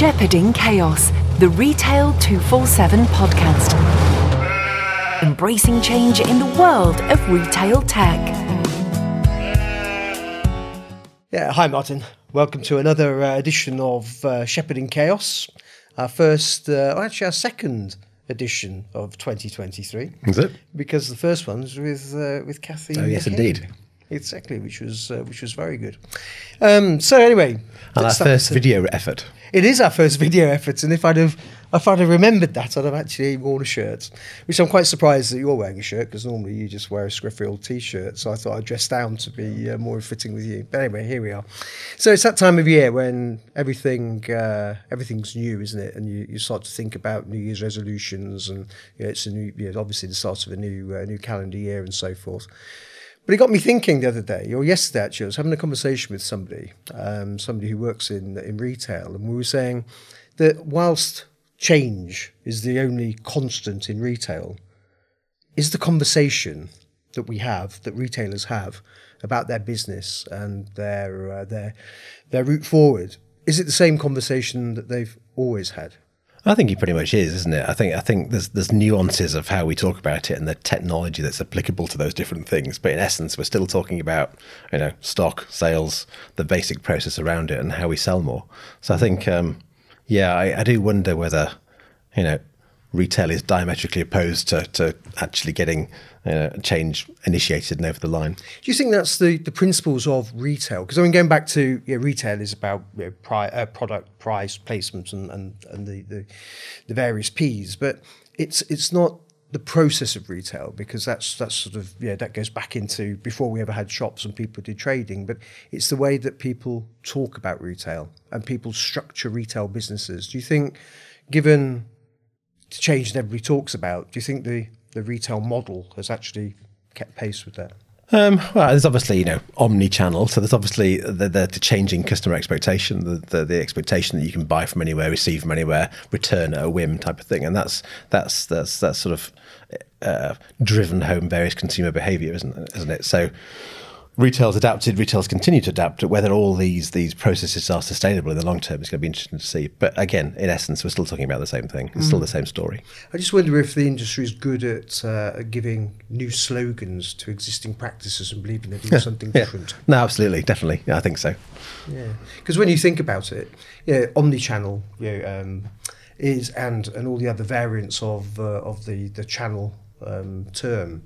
Shepherding Chaos, the Retail 247 podcast. Embracing change in the world of retail tech. Yeah, hi Martin. Welcome to another uh, edition of uh, Shepherding Chaos. Our first, uh, well, actually, our second edition of 2023. Is it? Because the first one was with uh, with Kathy. Oh, yes, McCabe. indeed. Exactly, which was uh, which was very good. Um, so anyway, And our first video effort. It is our first video effort, and if I'd have if I'd have remembered that, I'd have actually worn a shirt. Which I'm quite surprised that you're wearing a shirt because normally you just wear a scruffy old t-shirt. So I thought I'd dress down to be uh, more fitting with you. But anyway, here we are. So it's that time of year when everything uh, everything's new, isn't it? And you, you start to think about New Year's resolutions, and you know, it's a new, you know, obviously the start of a new uh, new calendar year and so forth. But it got me thinking the other day, or yesterday actually, I was having a conversation with somebody, um, somebody who works in in retail, and we were saying that whilst change is the only constant in retail, is the conversation that we have, that retailers have about their business and their uh, their their route forward, is it the same conversation that they've always had? I think he pretty much is, isn't it? I think I think there's there's nuances of how we talk about it and the technology that's applicable to those different things. But in essence, we're still talking about you know stock sales, the basic process around it, and how we sell more. So I think, um, yeah, I, I do wonder whether you know retail is diametrically opposed to to actually getting uh, change initiated and over the line. Do you think that's the, the principles of retail? Because I mean, going back to yeah, retail is about you know, pri- uh, product, price, placement, and and, and the, the the various P's, but it's it's not the process of retail because that's that's sort of yeah that goes back into before we ever had shops and people did trading, but it's the way that people talk about retail and people structure retail businesses. Do you think, given the change that everybody talks about, do you think the the retail model has actually kept pace with that? Um, well, there's obviously you know omni-channel, so there's obviously the, the, the changing customer expectation, the, the the expectation that you can buy from anywhere, receive from anywhere, return at a whim type of thing, and that's that's that's that's sort of uh, driven home various consumer behaviour, isn't it? Isn't it? So retail's adapted, retail's continue to adapt. Whether all these these processes are sustainable in the long term is going to be interesting to see. But again, in essence, we're still talking about the same thing. It's still the same story. I just wonder if the industry is good at uh, giving new slogans to existing practices and believing they're doing something Yeah. different. No, absolutely, definitely. Yeah, I think so. Yeah, because when you think about it, yeah, omni-channel, you know, um, is and and all the other variants of uh, of the the channel um, term.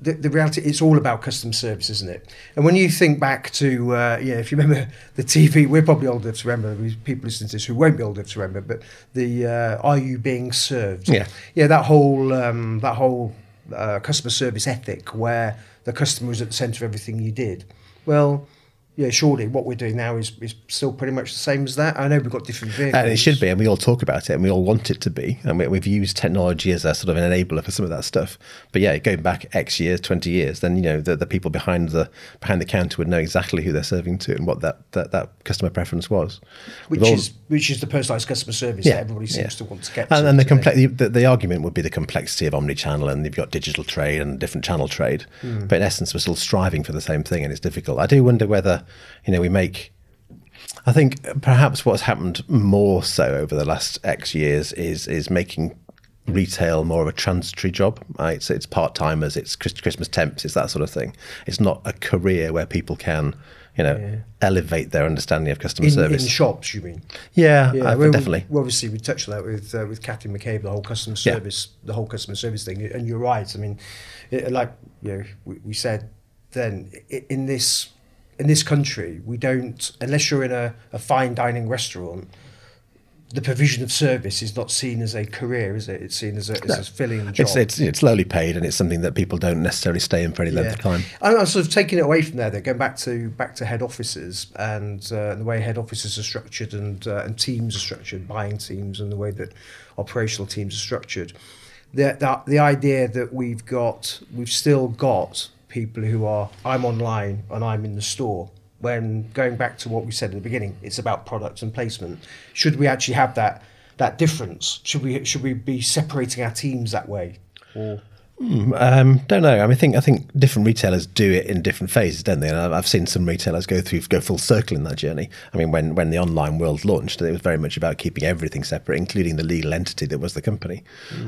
The, the reality, it's all about customer service, isn't it? And when you think back to, uh, yeah, if you remember the TV, we're probably old enough to remember. People listening to this who won't be old enough to remember, but the uh, "Are you being served?" Yeah. yeah, that whole um, that whole uh, customer service ethic where the customer was at the centre of everything you did. Well, yeah, surely what we're doing now is, is still pretty much the same as that. I know we've got different uh, vehicles. And it should be, and we all talk about it, and we all want it to be. And we, we've used technology as a sort of an enabler for some of that stuff. But yeah, going back X years, twenty years, then you know the, the people behind the behind the counter would know exactly who they're serving to and what that that, that customer preference was. which all- is which is the personalised customer service Yeah, that everybody seems yeah. to want to get. and, to and the, the, the argument would be the complexity of omni-channel and you've got digital trade and different channel trade hmm. but in essence we're still striving for the same thing and it's difficult i do wonder whether you know we make i think perhaps what's happened more so over the last x years is is making retail more of a transitory job right so it's part-timers it's christmas temps it's that sort of thing it's not a career where people can you know elevate their understanding of customer in, service in shops, you mean? yeah, I, well, definitely Well, obviously, we touched on that with uh, with Kathy McCabe, the whole customer Yeah. service, the whole customer service thing. And you're right. I mean, it, like you know, we, we said then in this in this country, we don't unless you're in a, a fine dining restaurant. The provision of service is not seen as a career, is it? It's seen as a, as a filling job. It's, it's it's lowly paid and it's something that people don't necessarily stay in for any length of time. I'm, I'm sort of taking it away from there. Though, going back to back to head offices and uh, the way head offices are structured and uh, and teams are structured, buying teams, and the way that operational teams are structured. The, the the idea that we've got we've still got people who are I'm online and I'm in the store. When going back to what we said at the beginning, it's about product and placement. Should we actually have that that difference? Should we should we be separating our teams that way? Or Um, don't know. I mean, I think I think different retailers do it in different phases, don't they? And I've- seen some retailers go through go full circle in that journey. I mean, when when the online world launched, it was very much about keeping everything separate, including the legal entity that was the company.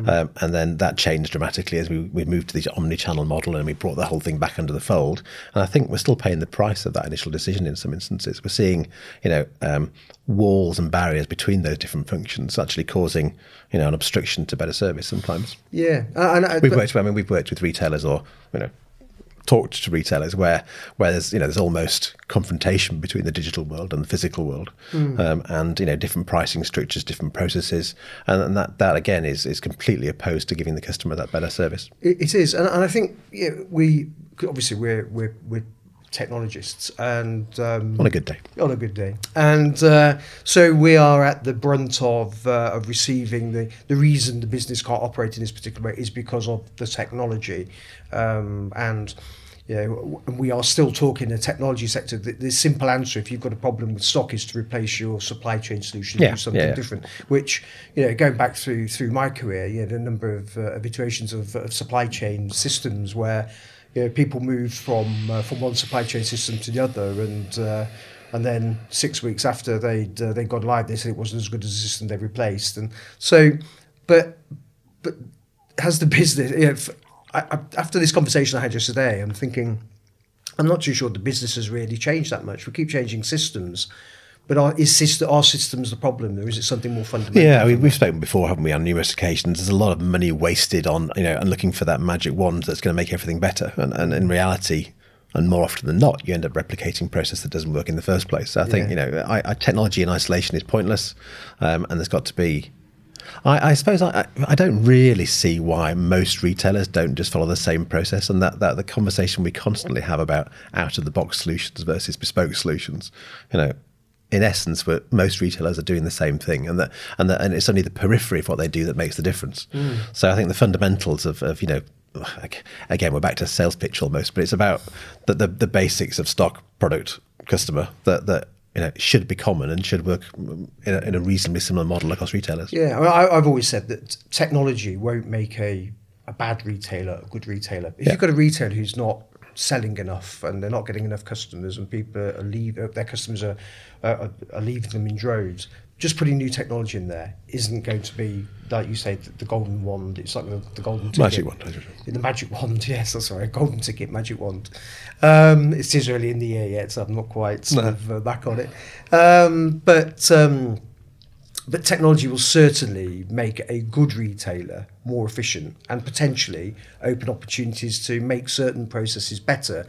Um, and then that changed dramatically as we we moved to the omni-channel model and we brought the whole thing back under the fold. And I think we're still paying the price of that initial decision in some instances. We're seeing, you know, um, walls and barriers between those different functions actually causing, you know, an obstruction to better service sometimes. Yeah, uh, and, and, We've worked. I mean, we've worked with retailers, or you know, talked to retailers where where there's you know there's almost confrontation between the digital world and the physical world, um, and you know different pricing structures, different processes, and, and that that again is is completely opposed to giving the customer that better service. It, it is, and, and I think yeah, we obviously we're we're we're technologists, and um, On a good day. on a good day, and uh, so we are at the brunt of uh, of receiving the the reason the business can't operate in this particular way is because of the technology, um, and. You know, we are still talking the technology sector. The, the simple answer, if you've got a problem with stock, is to replace your supply chain solution Yeah, do something yeah, yeah. different. Which, you know, going back through through my career, you know, the number of, uh, of iterations of, of supply chain systems where you know, people move from uh, from one supply chain system to the other, and uh, and then six weeks after they'd uh, they got live, they said it wasn't as good as the system they replaced, and so, but but has the business? You know, f- I, I, after this conversation I had yesterday, I'm thinking. I'm not too sure the business has really changed that much. We keep changing systems, but are, is system, are systems the problem, or is it something more fundamental? Yeah, we, we've spoken before, haven't we, on numerous occasions. There's a lot of money wasted on, you know, and looking for that magic wand that's going to make everything better. And, and in reality, and more often than not, you end up replicating process that doesn't work in the first place. So I think, Yeah. you know, I, I, technology in isolation is pointless, um, and there's got to be. I, I suppose I, I I don't really see why most retailers don't just follow the same process, and that, that the conversation we constantly have about out of the box solutions versus bespoke solutions, you know, in essence, we're, most retailers are doing the same thing, and that and that, and it's only the periphery of what they do that makes the difference. Mm. So I think the fundamentals of, of you know, again, we're back to sales pitch almost, but it's about the the, the basics of stock, product, customer that that you know should be common and should work mm, in a, in a reasonably similar model across retailers. Yeah, I mean, I, I've always said that technology won't make a, a bad retailer a good retailer. If Yeah. you've got a retailer who's not selling enough and they're not getting enough customers and people are leave, uh, their customers are, are, are leaving them in droves, just putting new technology in there isn't going to be, like you say, the, the golden wand. It's like the, the golden ticket. Magic wand, The magic wand, yes, that's right. Golden ticket, magic wand. Um, it is early in the year yet, so I'm not quite sort No. of uh, back on it. Um, but um, but technology will certainly make a good retailer more efficient and potentially open opportunities to make certain processes better.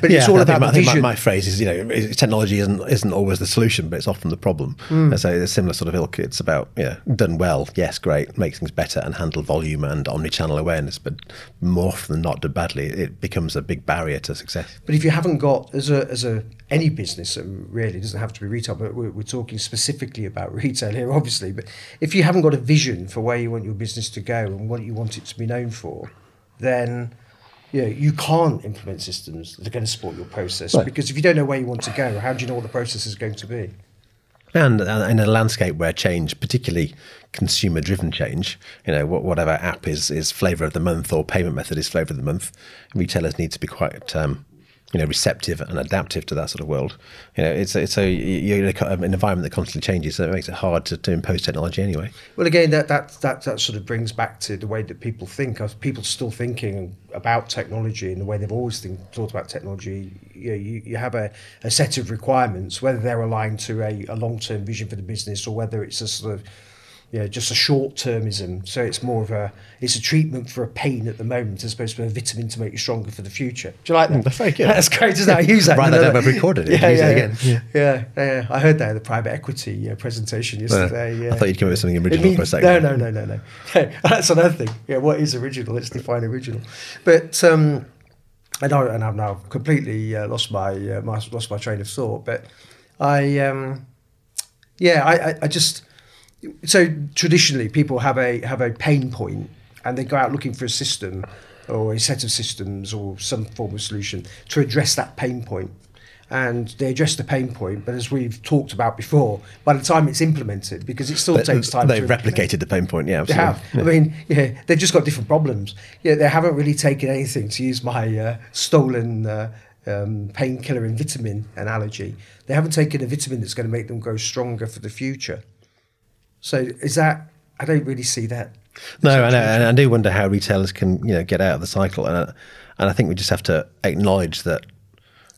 But it's all I about think, my, the I think my, my phrase is, you know, technology isn't isn't always the solution, but it's often the problem. And so it's a similar sort of ilk. It's about, yeah, done well, yes, great, make things better and handle volume and omni-channel awareness, but more often than not, done badly, it becomes a big barrier to success. But if you haven't got as a as a any business, really it doesn't have to be retail, but we're, we're talking specifically about retail here, obviously. But if you haven't got a vision for where you want your business to go and what you want it to be known for, then you know, you can't implement systems that are going to support your process Right. because if you don't know where you want to go, how do you know what the process is going to be? And uh, in a landscape where change, particularly consumer-driven change, you know, whatever app is is flavour of the month or payment method is flavour of the month, retailers need to be quite, um, you know, receptive and adaptive to that sort of world. You know, it's it's a you're in an environment that constantly changes, so it makes it hard to, to impose technology anyway. Well, again, that, that that that sort of brings back to the way that people think. People still thinking about technology in the way they've always think, thought about technology? You, know, you, you have a, a set of requirements, whether they're aligned to a, a long term vision for the business or whether it's a sort of you know, just a short termism. So it's more of a it's a treatment for a pain at the moment as opposed to a vitamin to make you stronger for the future. Do you like that? That's very good. That's great. Isn't that? I use that. Whenever- down, I've recorded it. Yeah, Use it yeah, again. yeah. Yeah, yeah, I heard that in the private equity uh, presentation yesterday. I yeah. thought you'd come up with something It original for a second. No, no, no, no, no. That's another thing. Yeah, what is original? Let's define original. But um, I know, and I've now completely uh, lost my, uh, my lost my train of thought. But I, um, yeah, I, I, I just so traditionally people have a have a pain point and they go out looking for a system or a set of systems or some form of solution to address that pain point. and they address the pain point. But as we've talked about before, by the time it's implemented, because it still takes time. They've implement- replicated the pain point. Yeah, They absolutely. have. I mean, yeah, they've just got different problems. Yeah, they haven't really taken anything to use my uh, stolen uh, um, painkiller and vitamin analogy. They haven't taken a vitamin that's going to make them grow stronger for the future. So is that? I don't really see that. No, I and I do wonder how retailers can you know get out of the cycle, and I, and I think we just have to acknowledge that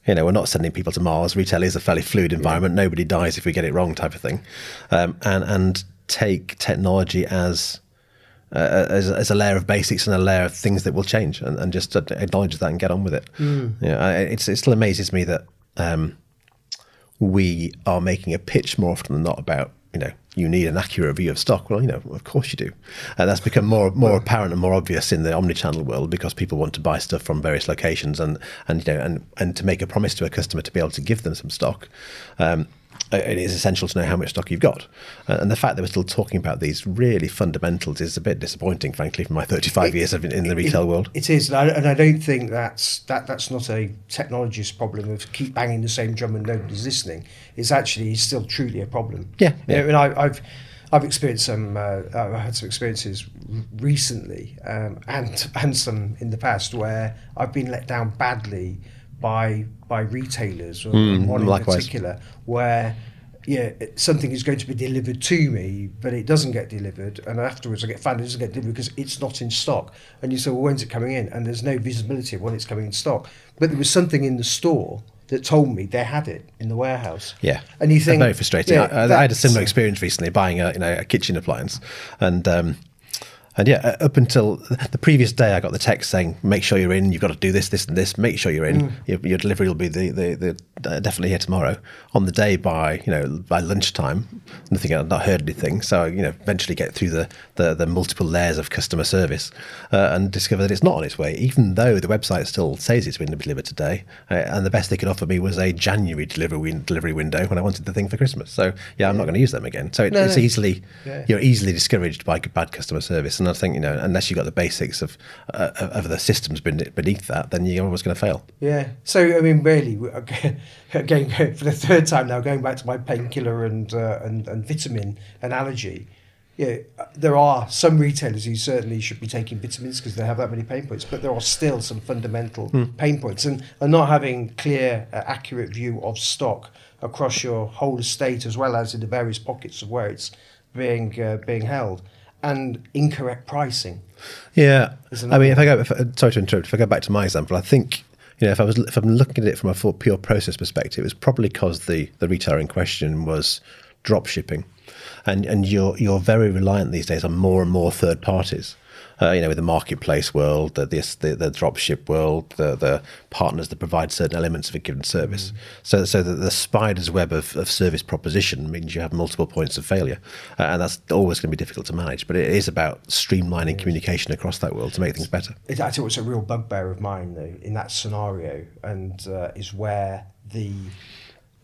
you know we're not sending people to Mars. Retail is a fairly fluid environment. Nobody dies if we get it wrong, type of thing, um, and and take technology as. Uh, as, as a layer of basics and a layer of things that will change, and, and just acknowledge that and get on with it. Yeah, I, it's, it still amazes me that um, we are making a pitch more often than not about you know you need an accurate view of stock. Well, you know, of course you do, and that's become more more apparent and more obvious in the omnichannel world because people want to buy stuff from various locations and and you know and and to make a promise to a customer to be able to give them some stock. Um, it is essential to know how much stock you've got, Uh, and the fact that we're still talking about these really fundamentals is a bit disappointing, frankly, from my 35 years of in, in the retail It- world. It is, and I, and I don't think that's that that's not a technologist problem of keep banging the same drum and nobody's listening. It's actually still truly a problem. Yeah, You know, yeah. and I, I've I've experienced some. Uh, I've had some experiences recently, um, and and some in the past where I've been let down badly by by retailers, or one in likewise. particular, where yeah, something is going to be delivered to me, but it doesn't get delivered, and afterwards I get found it doesn't get delivered because it's not in stock. And you say, well, when's it coming in? And there's no visibility of when it's coming in stock. But there was something in the store that told me they had it in the warehouse. Yeah, and you think very frustrating. yeah, I, I had a similar experience recently buying a you know a kitchen appliance, and um, and yeah, uh, up until the previous day, I got the text saying, "Make sure you're in. You've got to do this, this, and this. Make sure you're in. Mm. Your, your delivery will be the, the, the uh, definitely here tomorrow." On the day by you know by lunchtime, nothing. I'd not heard anything. So you know, eventually get through the the, the multiple layers of customer service uh, and discover that it's not on its way, even though the website still says it's been delivered today. Uh, and the best they could offer me was a January delivery win- delivery window when I wanted the thing for Christmas. So yeah, I'm not going to use them again. So it, No, it's no. easily Yeah. you're easily discouraged by bad customer service. And I think you know unless you've got the basics of uh, of the systems beneath that, then you're always going to fail. Yeah. So I mean, really, again, for the third time now, going back to my painkiller and, uh, and and vitamin analogy. Yeah, there are some retailers who certainly should be taking vitamins because they have that many pain points, but there are still some fundamental pain points, and, and not having clear, uh, accurate view of stock across your whole estate as well as in the various pockets of where it's being uh, being held, and incorrect pricing. Yeah, I mean, if I go, if, uh, sorry to interrupt. If I go back to my example, I think you know if I was if I'm looking at it from a pure process perspective, it's probably because the the retailer in question was drop shipping, and and you're you're very reliant these days on more and more third parties. Uh, you know, with the marketplace world, the the, the drop ship world, the the partners that provide certain elements of a given service. So so the, the spider's web of, of service proposition means you have multiple points of failure, uh, and that's always going to be difficult to manage. But it is about streamlining communication across that world to make things better. It, I think it's a real bugbear of mine though in that scenario, and uh, is where the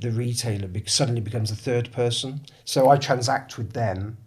the retailer suddenly becomes a third person. So I transact with them,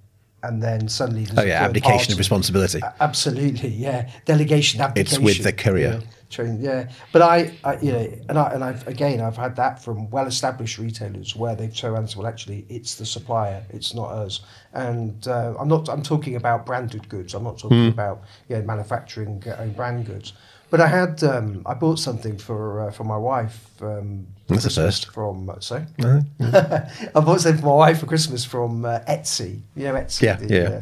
and then suddenly Oh yeah, abdication party. of responsibility. Absolutely, yeah. Delegation, abdication. It's with the courier. Yeah, train- yeah. But I, I, you know, and I, and I've again, I've had that from well-established retailers where they've answered, well, actually, it's the supplier, it's not us. And uh, I'm not, I'm talking about branded goods. I'm not talking about, you know, manufacturing uh, own brand goods. But I had, um, I bought something for uh, for my wife. Um, That's a first. From uh, sorry, I bought something for my wife for Christmas from uh, Etsy. You know Etsy. Yeah, the, yeah. uh,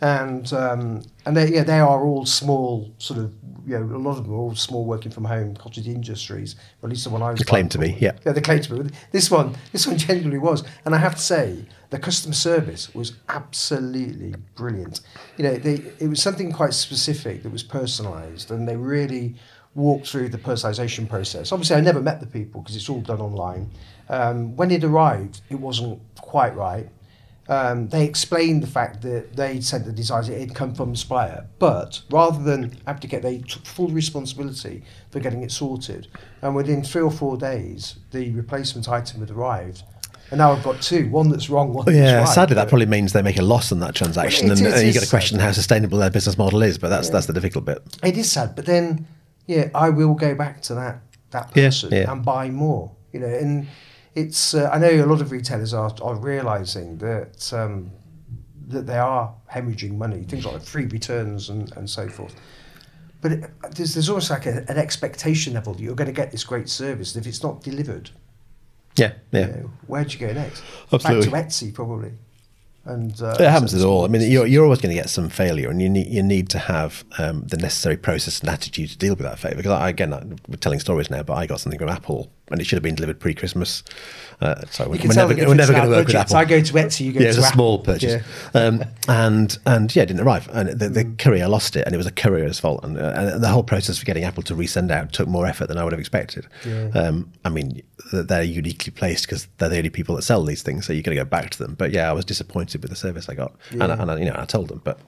and um, and they, yeah, they are all small, sort of, you know, a lot of them are all small working from home cottage industries. Or at least the one I was. They claim to be, yeah. Yeah, they claim to be. This one, this one genuinely was, and I have to say, the customer service was absolutely brilliant. You know, they, it was something quite specific that was personalised, and they really walked through the personalisation process. Obviously, I never met the people because it's all done online. Um, when it arrived, it wasn't quite right. Um, they explained the fact that they'd sent the designs, it had come from the supplier, but rather than abdicate, they took full responsibility for getting it sorted. And within three or four days, the replacement item had arrived. And now I've got two, one that's wrong, one that's Yeah, right. sadly, that probably means they make a loss on that transaction, it and is- uh, you've got to question how sustainable their business model is. But that's that's the difficult bit. It is sad, but then, yeah, I will go back to that that person yeah. and buy more You know, and it's uh, I know a lot of retailers are are realizing that um, that they are hemorrhaging money, things like free returns and, and so forth. But it, there's, there's almost like a, an expectation level that you're going to get this great service. And if it's not delivered, Yeah, yeah. you know, where'd you go next? Absolutely. Back to Etsy, probably. And uh, It happens at all. I mean, you're, you're always going to get some failure, and you need you need to have um, the necessary process and attitude to deal with that failure. Because I, again, I, we're telling stories now, but I got something from Apple, and it should have been delivered pre-Christmas. Uh, so we're, we're never, we're never going to work with budgets. Apple. I go to Etsy, you go yeah, it to was a small purchase, um, and and yeah, it didn't arrive, and the, the courier lost it, and it was a courier's fault, and, uh, and the whole process for getting Apple to resend out took more effort than I would have expected. Yeah. Um, I mean, they're uniquely placed because they're the only people that sell these things, so you're going to go back to them. But yeah, I was disappointed with the service I got, and, I, and I, you know, I told them, but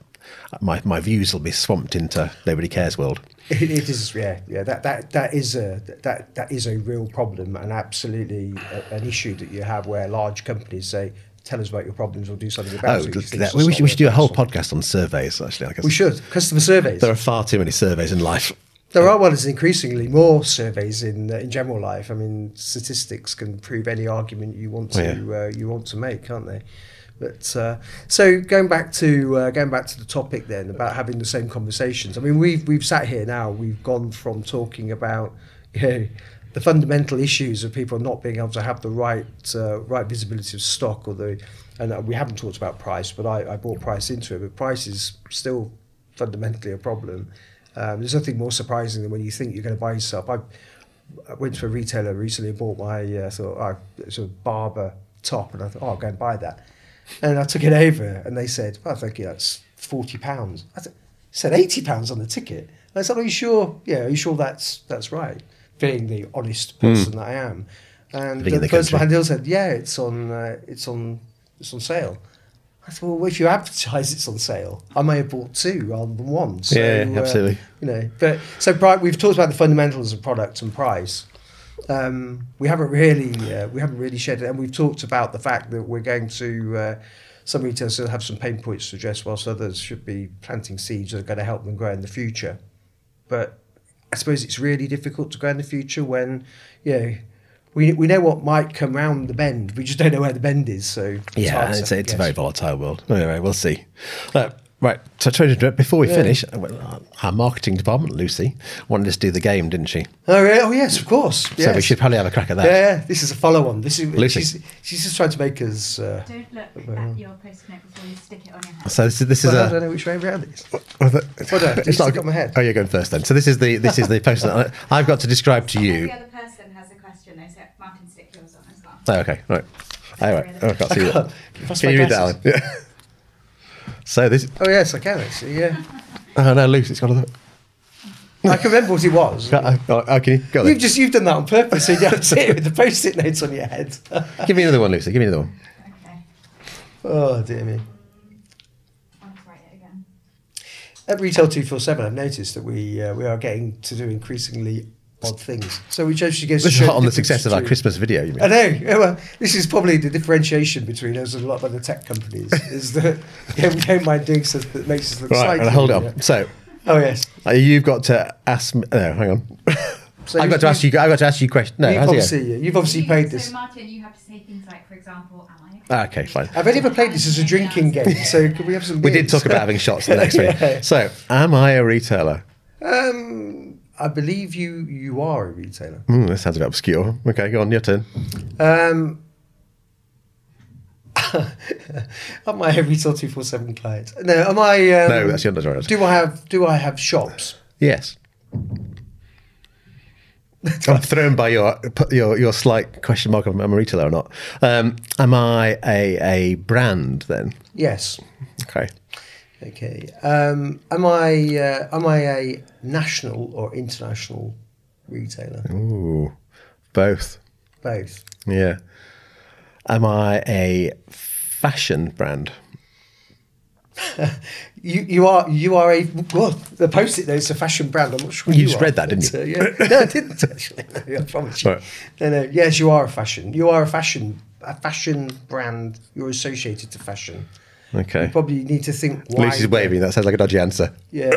my my views will be swamped into nobody cares world. It, it is, yeah, yeah. That that that is a that that is a real problem and absolutely a, an issue that you have where large companies say, "Tell us about your problems, or do something about Oh, it." That- just we, should, we should do a whole podcast on surveys. Actually, I guess We should customer surveys. There are far too many surveys in life. There are ones increasingly more surveys in uh, in general life. I mean, statistics can prove any argument you want to Oh, uh, you want to make, can't they? But uh, so going back to uh, going back to the topic then about having the same conversations. I mean, we've we've sat here now. We've gone from talking about you know, the fundamental issues of people not being able to have the right uh, right visibility of stock or the and uh, we haven't talked about price, but I, I brought price into it. But price is still fundamentally a problem. Um, there's nothing more surprising than when you think you're going to buy yourself. I, I went to a retailer recently and bought my uh, thought oh, it's a Barbour top, and I thought, oh, I'll go and buy that. And I took it over, and they said, well, thank you, that's forty pounds. I th- said eighty pounds on the ticket. And I said, are you sure? Yeah, are you sure that's that's right? Being the honest person that I am. And in the the person behind the hill said, yeah, it's on, uh, it's on, it's on sale. I thought, well, if you advertise it's on sale, I may have bought two rather than one. So, Yeah, uh, absolutely. you know, but so pri- we've talked about the fundamentals of product and price. Um, we haven't really uh, we haven't really shared it, and we've talked about the fact that we're going to uh, some retailers have some pain points to address, whilst others should be planting seeds that are going to help them grow in the future. But I suppose it's really difficult to grow in the future when you know. We, we know what might come round the bend. We just don't know where the bend is. So it's Yeah, hard and to it's, it's a very volatile world. Anyway, we'll see. Uh, right, so trying to interrupt, before we Yeah. finish, uh, our marketing department, Lucy, wanted us to do the game, didn't she? Oh, yeah. oh yes, of course. So we should probably have a crack at that. Yeah, yeah, this is a follow-on. This is Lucy. she's, she's just trying to make us. Uh, Don't look at your post note before you stick it on your head. So this is this is well, I don't know which way around it is. well, the- Hold on, it's not stick it my head. Oh, you're going first then. So this is the this is the post. I've got to describe to you. Every other person has a question, though, so Martin, stick yours on as well. Oh, okay, right. All right. Oh, I can't see that. Can you read that one? glasses. Yeah. So this. Oh yes, I can actually. Yeah, Oh no, Lucy's got a look. I can remember what it was. Oh, oh, can you go then? You've just you've done that on purpose, so you have to sit here with the post-it notes on your head. Give me another one, Lucy. Give me another one. Okay, oh dear me. I'll just write it again. At Retail Two Four Seven, I've noticed that we uh, we are getting to do increasingly odd things. So which actually goes to This is show on the success of our Christmas video. You mean? I know. Well, this is probably the differentiation between us and a lot of other tech companies. is that yeah, we don't mind doing stuff that makes us look Right, slightly. right, hold on. yeah. So Oh yes. uh, you've got to ask me. No, hang on. So I've got to ask you. I've got to ask you questions. No, you've how's it obviously you've obviously You- played so, this. Martin, you have to say things like, for example, am I? Ah, okay, fine. I've only ever played this as a drinking game, so could we have some? We did talk about having shots in the next Yeah. video. So, am I a retailer? Um, I believe you you are a retailer. Hmm, that sounds a bit obscure. Okay, go on, your turn. Um, am I a retail two four seven client? No. Am I? Um, No, that's your sorry. Do I have Do I have shops? Yes. I'm thrown by your your your slight question mark of am I a retailer or not. Um, am I a a brand then? Yes. Okay. Okay. Um, am I uh, am I a national or international retailer? Ooh, both. Both. Yeah. Am I a fashion brand? You you are you are a well the post-it note. It's a fashion brand. I'm not sure You you, just are, read that, didn't you? uh, yeah. No, I didn't actually. No, I promise you. Right. No, no. Yes, you are a fashion. You are a fashion a fashion brand. You're associated to fashion. Okay. You probably need to think. Why Lucy's waving. That sounds like a dodgy answer. Yeah.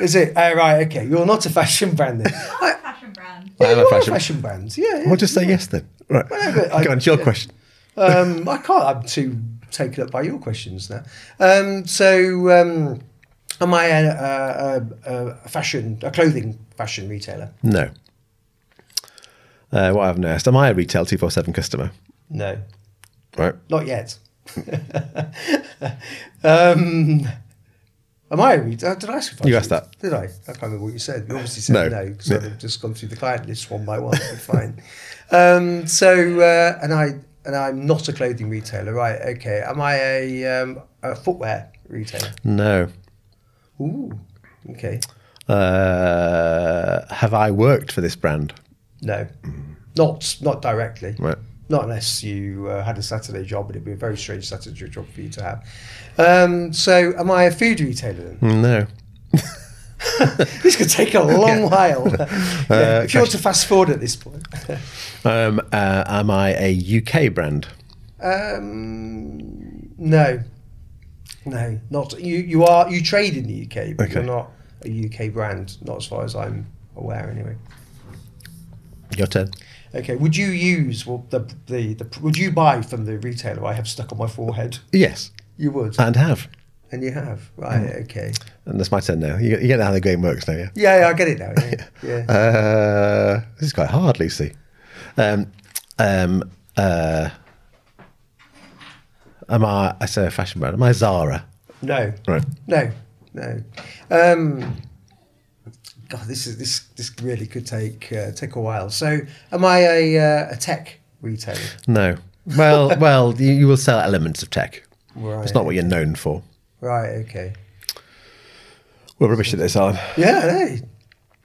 Is it? Oh, right. Okay. You're not a fashion brand then. I, Fashion brand. I am a You are fashion. fashion brand. Yeah. yeah. Well, just say yes then. Right. Whatever, I- Go on, it's your yeah. question. um, I can't. I'm too taken up by your questions now. Um, so, um, am I a, a, a, a fashion, a clothing fashion retailer? No. Uh, what I haven't asked, am I a retail 247 customer? No, Right. not yet. um, am I a retailer? Did I ask if I You asked that. Did I? I can't remember what you said. You obviously said No. no because Yeah. I've just gone through the client list one by one. fine. Um, so, uh, and I and I'm not a clothing retailer, right? Okay. Am I a, um, a footwear retailer? No. Ooh. Okay. Uh, have I worked for this brand? No, not not directly. Right. Not unless you uh, had a Saturday job, but it'd be a very strange Saturday job for you to have. Um, so, am I a food retailer then? No. this could take a long while. Yeah, if you want to fast forward at this point. Um, uh, am I a UK brand? um, no, no, not you. You are you trade in the UK, but Okay. you're not a UK brand. Not as far as I'm aware, anyway. Your turn. Okay. Would you use well the the, the would you buy from the retailer I have stuck on my forehead? Yes. You would, And have. and you have, right? Mm. Okay. And that's my turn now. You, you get how the game works now, yeah? Yeah, yeah, I get it now. Yeah, yeah. Uh, this is quite hard, Lucy. Um, um, uh, am I, I say a fashion brand, am I Zara? no, Right. no, no. Um, God, this is this this really could take uh, take a while. So, am I a uh, a tech retailer? No. Well, well, you, you will sell elements of tech. Right. It's not what you're known for. Right. Okay. We're rubbish at this, Alan. Yeah. Hey.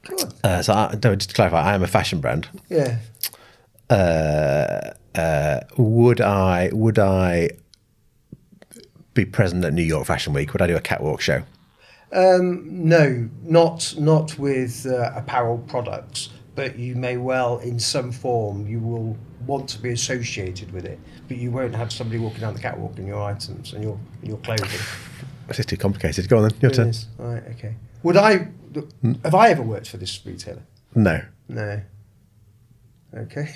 Good. Uh, so, I, no, just to clarify, I am a fashion brand. Yeah. Uh, uh, would I would I be present at New York Fashion Week? Would I do a catwalk show? Um, no, not not with uh, apparel products, but you may well, in some form, you will want to be associated with it, but you won't have somebody walking down the catwalk in your items and your in your clothing. This is too complicated. Go on then. Your turn. Yes. Right. Okay. Would I? Have I ever worked for this retailer? No. No. Okay.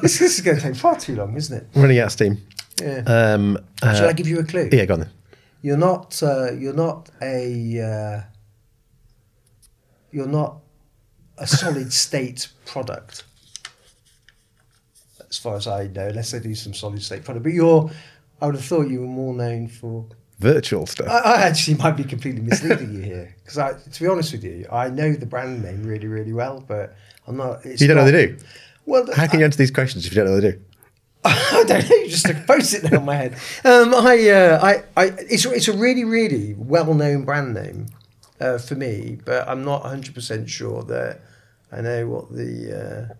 this, this is going to take far too long, isn't it? Running out of steam. Yeah. Um, uh, Shall I give you a clue? yeah, go on then. You're not. Uh, you're not a. Uh, you're not a solid state product. As far as I know, unless they do some solid state product. But you're. I would have thought you were more known for. Virtual stuff. I, I actually might be completely misleading you here because, I, to be honest with you, I know the brand name really, really well, but I'm not. It's you don't know not- what they do. Well, How can you answer these questions if you don't know what they do? I don't know. You just post it on my head. Um, I, uh, I, I, it's it's a really really well known brand name uh, for me, but I'm not 100 percent sure that I know what the. Uh,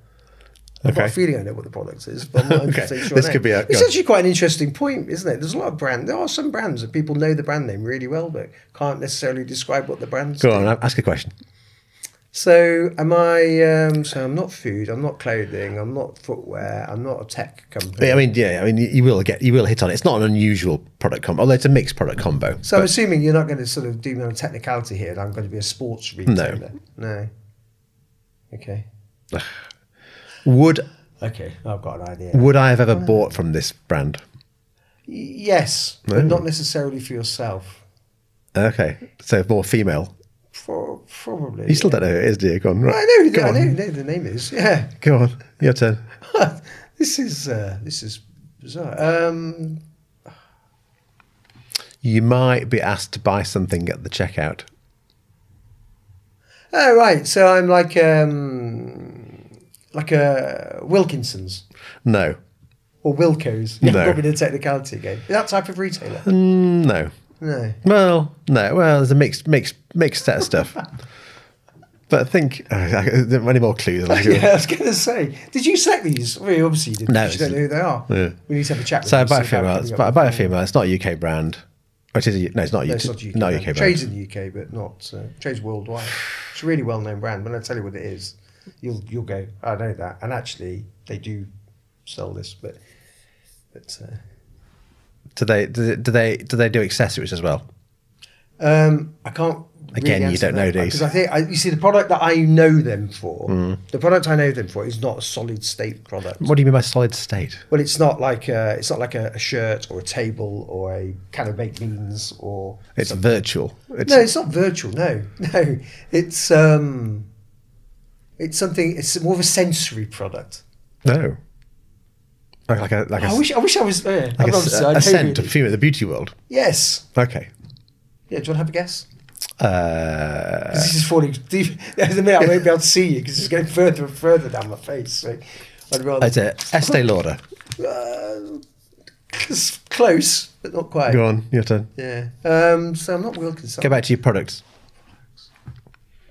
I've got a feeling I know what the product is, but I'm not 100 Okay. sure. This could be a- It's actually quite an interesting point, isn't it? There's a lot of brand. There are some brands that people know the brand name really well, but can't necessarily describe what the brands. Go do. on, ask a question. So am I? Um, so I'm not food. I'm not clothing. I'm not footwear. I'm not a tech company. I mean, yeah, I mean, you- will get, you will hit on it. It's not an unusual product combo, although it's a mixed product combo. So I'm assuming you're not going to sort of do me on technicality here. I'm going to be a sports retailer. No. No. Okay. would Okay. I've got an idea. would I have ever bought from this brand? Y- yes, No. but not necessarily for yourself. Okay, so more female. For probably. You still don't know who it is, do you? Go on, right? I know. Go I on. know, the name is. Yeah. Go on, your turn. this is uh, this is bizarre. Um, You might be asked to buy something at the checkout. oh right. So I'm like um, like a Wilkinson's No, or Wilko's. Yeah, No. Probably the technicality again. That type of retailer. Mm, no. No. Well, no. Well, there's a mixed, mixed, mixed set of stuff. but I think uh, there are many more clues. Like, Yeah, I was going to say. Did you select these? Well, obviously you didn't. No, because you don't know who they are. Yeah. We need to have a chat. With So I buy a female. It's up buy, a female. It's not a UK brand. It is a, no, it's not, No, UK, it's not UK. not brand. UK brand. Trades in the UK, but not uh, trades worldwide. It's a really well-known brand. When I tell you what it is, you'll you'll go. I know that. And actually, they do sell this, but but uh, Do they do they do they do, accessories as well? um, I can't Again, you don't know, you? Because I think I, you see the product that I know them for. Mm. The product I know them for is not a solid state product. What do you mean by solid state? Well, it's not like a, it's not like a, a shirt or a table or a can of baked beans or. It's virtual. It's, No, it's not virtual. No, no, it's um, it's something. It's more of a sensory product. no. Like, like a like a, I wish I wish I was. Uh, like a, a, a scent of perfume at the beauty world. Yes. Okay. Yeah. Do you want to have a guess? Uh, this is falling deep. There's a minute I won't be able to see you because it's going further and further down my face. So I'd rather. it's a Estee Lauder. It's close, but not quite. Go on, your turn. Yeah. Um, so I'm not Wilkinson. Go back to your products.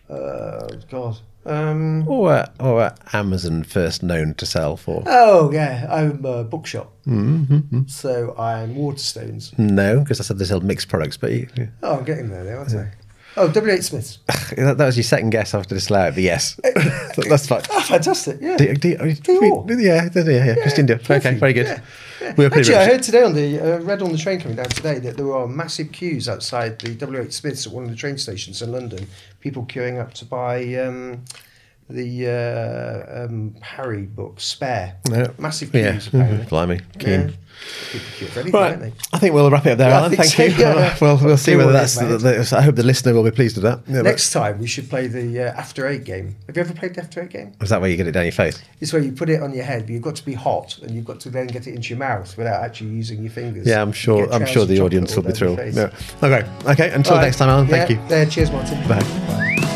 Uh, God. Um, Or or Amazon first known to sell for? oh yeah, I'm a bookshop. Mm-hmm. So I'm Waterstones. No, because I said they sell mixed products, but you, yeah. Oh, I'm getting there now, aren't I? Oh, W.H. Smiths. that, that was your second guess after this loud, but yes. That's fine. Oh, fantastic. Yeah. Do, do, do, Do all. yeah, yeah, yeah, yeah. Christine, do. Okay, very good. Yeah, yeah. We were Actually, I heard today on the uh, read on the train coming down today that there are massive queues outside the W.H. Smiths at one of the train stations in London. People queuing up to buy um, the uh, um, Harry book Spare. Yeah. Massive Yeah, queues. apparently. blimey, keen. Yeah. People queue for anything, Right, don't they? I think we'll wrap it up there, Yeah, Alan. Thank so, you. yeah. well, we'll see See whether that's. it is, The, the, I hope the listener will be pleased with that. Yeah, but- Next time we should play the uh, After Eight game. Have you ever played the After Eight game? is that where you get it down your face? It's where you put it on your head, but you've got to be hot, and you've got to then get it into your mouth without actually using your fingers. Yeah, I'm sure. I'm sure the audience will be thrilled. Yeah. Okay. Okay. Until All right. next time, Alan. Thank you. There, cheers, Martin. Bye.